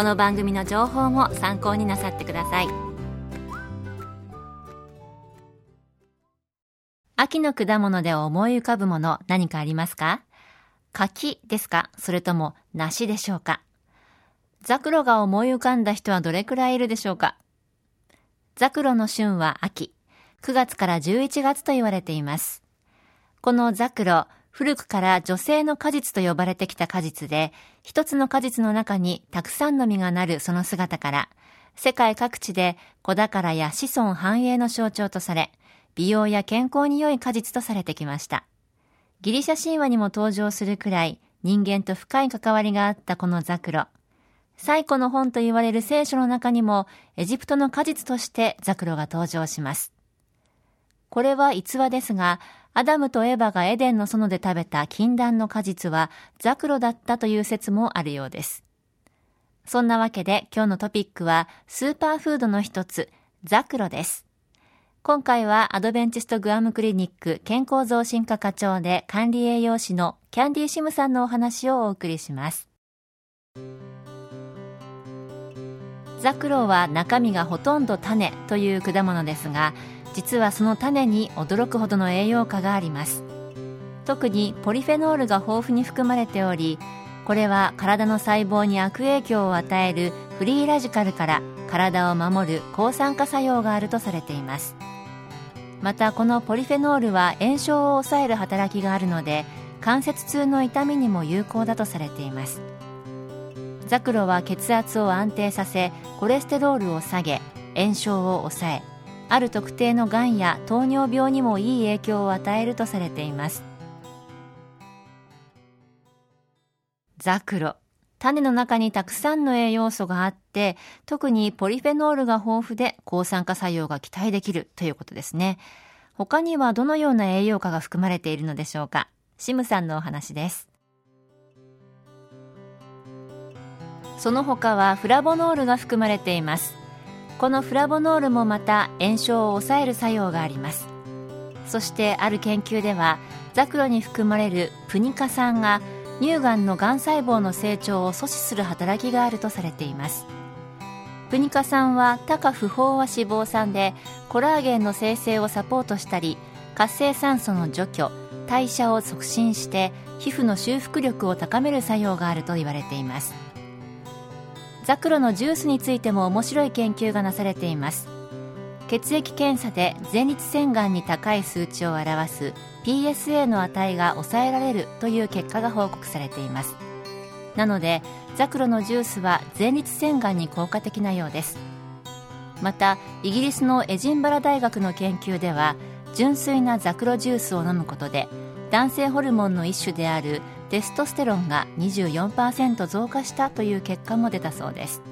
この番組の情報も参考になさってください。秋の果物で思い浮かぶもの何かありますか？柿ですか？それとも梨でしょうか？ザクロが思い浮かんだ人はどれくらいいるでしょうか？ザクロの旬は秋。9月から11月と言われています。このザクロ、古くから女性の果実と呼ばれてきた果実で、一つの果実の中にたくさんの実がなるその姿から、世界各地で子宝や子孫繁栄の象徴とされ、美容や健康に良い果実とされてきました。ギリシャ神話にも登場するくらい人間と深い関わりがあったこのザクロ。最古の本と言われる聖書の中にもエジプトの果実としてザクロが登場します。これは逸話ですが、アダムとエバがエデンの園で食べた禁断の果実はザクロだったという説もあるようです。そんなわけで今日のトピックはスーパーフードの一つ、ザクロです。今回はアドベンチストグアムクリニック健康増進科課長で管理栄養士のキャンディーシムさんのお話をお送りします。ザクロは中身がほとんど種という果物ですが、実はその種に驚くほどの栄養価があります。特にポリフェノールが豊富に含まれておりこれは体の細胞に悪影響を与えるフリーラジカルから体を守る抗酸化作用があるとされています。またこのポリフェノールは炎症を抑える働きがあるので関節痛の痛みにも有効だとされています。ザクロは血圧を安定させコレステロールを下げ炎症を抑えある特定のがんや糖尿病にもいい影響を与えるとされています。ザクロ。種の中にたくさんの栄養素があって特にポリフェノールが豊富で抗酸化作用が期待できるということですね。他にはどのような栄養価が含まれているのでしょうか。シムさんのお話です。その他はフラボノールが含まれています。このフラボノールもまた炎症を抑える作用があります。そしてある研究ではザクロに含まれるプニカ酸が乳がんのがん細胞の成長を阻止する働きがあるとされています。プニカ酸は高不飽和脂肪酸でコラーゲンの生成をサポートしたり活性酸素の除去代謝を促進して皮膚の修復力を高める作用があると言われています。ザクロのジュースについても面白い研究がなされています。血液検査で前立腺がんに高い数値を表す PSA の値が抑えられるという結果が報告されています。なのでザクロのジュースは前立腺がんに効果的なようです。またイギリスのエジンバラ大学の研究では純粋なザクロジュースを飲むことで男性ホルモンの一種であるテストステロンが24%増加したという結果も出たそうです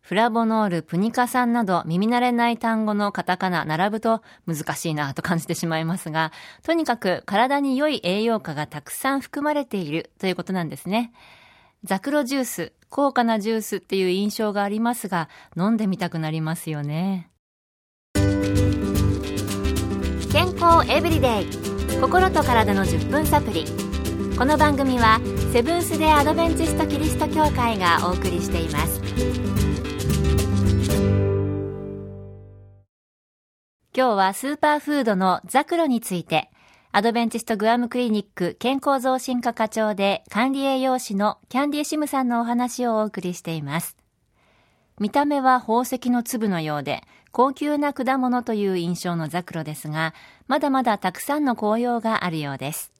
フラボノール、プニカ酸など耳慣れない単語のカタカナ並ぶと難しいなと感じてしまいますが、とにかく体に良い栄養価がたくさん含まれているということなんですね。ザクロジュース、高価なジュースっていう印象がありますが、飲んでみたくなりますよね。健康エブリデイ心と体の10分サプリ。この番組はセブンス・デ・アドベンチスト・キリスト教会がお送りしています。今日はスーパーフードのザクロについてアドベンチストグアムクリニック健康増進科課長で管理栄養士のキャンディシムさんのお話をお送りしています。見た目は宝石の粒のようで、高級な果物という印象のザクロですが、まだまだたくさんの紅葉があるようです。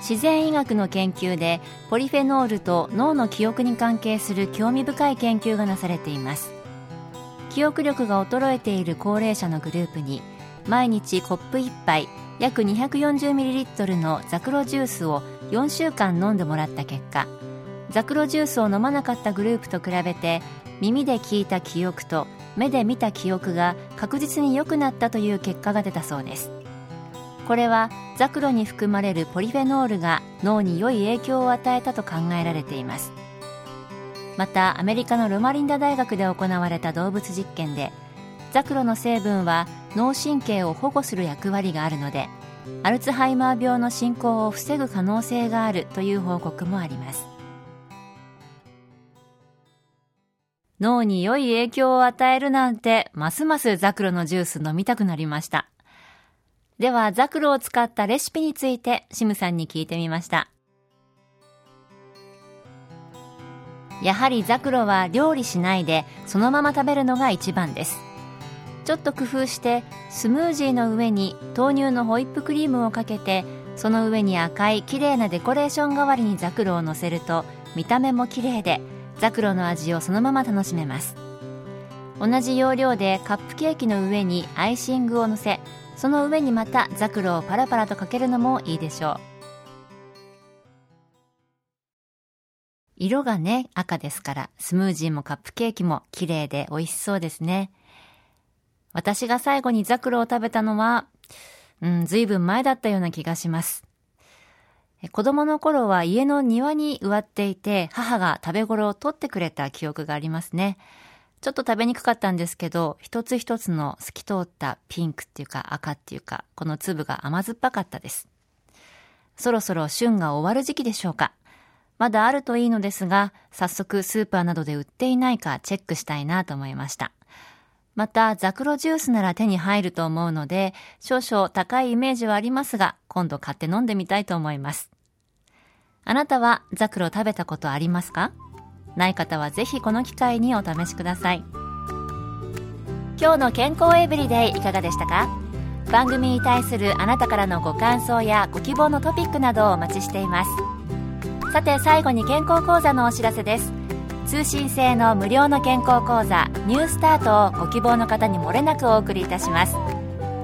自然医学の研究でポリフェノールと脳の記憶に関係する興味深い研究がなされています記憶力が衰えている高齢者のグループに毎日コップ1杯約 240ml のザクロジュースを4週間飲んでもらった結果ザクロジュースを飲まなかったグループと比べて耳で聞いた記憶と目で見た記憶が確実に良くなったという結果が出たそうです。これはザクロに含まれるポリフェノールが脳に良い影響を与えたと考えられています。またアメリカのロマリンダ大学で行われた動物実験でザクロの成分は脳神経を保護する役割があるのでアルツハイマー病の進行を防ぐ可能性があるという報告もあります。脳に良い影響を与えるなんてますますザクロのジュース飲みたくなりました。ではザクロを使ったレシピについてシムさんに聞いてみました。やはりザクロは料理しないでそのまま食べるのが一番です。ちょっと工夫してスムージーの上に豆乳のホイップクリームをかけてその上に赤い綺麗なデコレーション代わりにザクロをのせると見た目も綺麗でザクロの味をそのまま楽しめます。同じ要領でカップケーキの上にアイシングをのせその上にまたザクロをパラパラとかけるのもいいでしょう。色がね赤ですからスムージーもカップケーキも綺麗で美味しそうですね。私が最後にザクロを食べたのは、うん、ずいぶん前だったような気がします。子供の頃は家の庭に植わっていて、母が食べ頃を取ってくれた記憶がありますね。ちょっと食べにくかったんですけど、一つ一つの透き通ったピンクっていうか赤っていうか、この粒が甘酸っぱかったです。そろそろ旬が終わる時期でしょうか。まだあるといいのですが、早速スーパーなどで売っていないかチェックしたいなと思いました。また、ザクロジュースなら手に入ると思うので、少々高いイメージはありますが、今度買って飲んでみたいと思います。あなたはザクロ食べたことありますか？ない方はぜひこの機会にお試しください。今日の健康エブリデイいかがでしたか？番組に対するあなたからのご感想やご希望のトピックなどをお待ちしています。さて最後に健康講座のお知らせです。通信制の無料の健康講座ニュースタートをご希望の方にもれなくお送りいたします。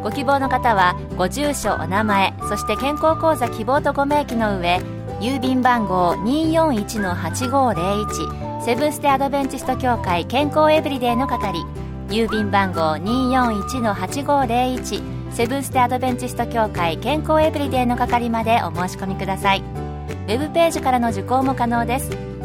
ご希望の方はご住所お名前そして健康講座希望とご名義の上郵便番号241-8501セブンステアドベンチスト協会健康エブリデイの係郵便番号241-8501セブンステアドベンチスト協会健康エブリデイの係までお申し込みください。ウェブページからの受講も可能です。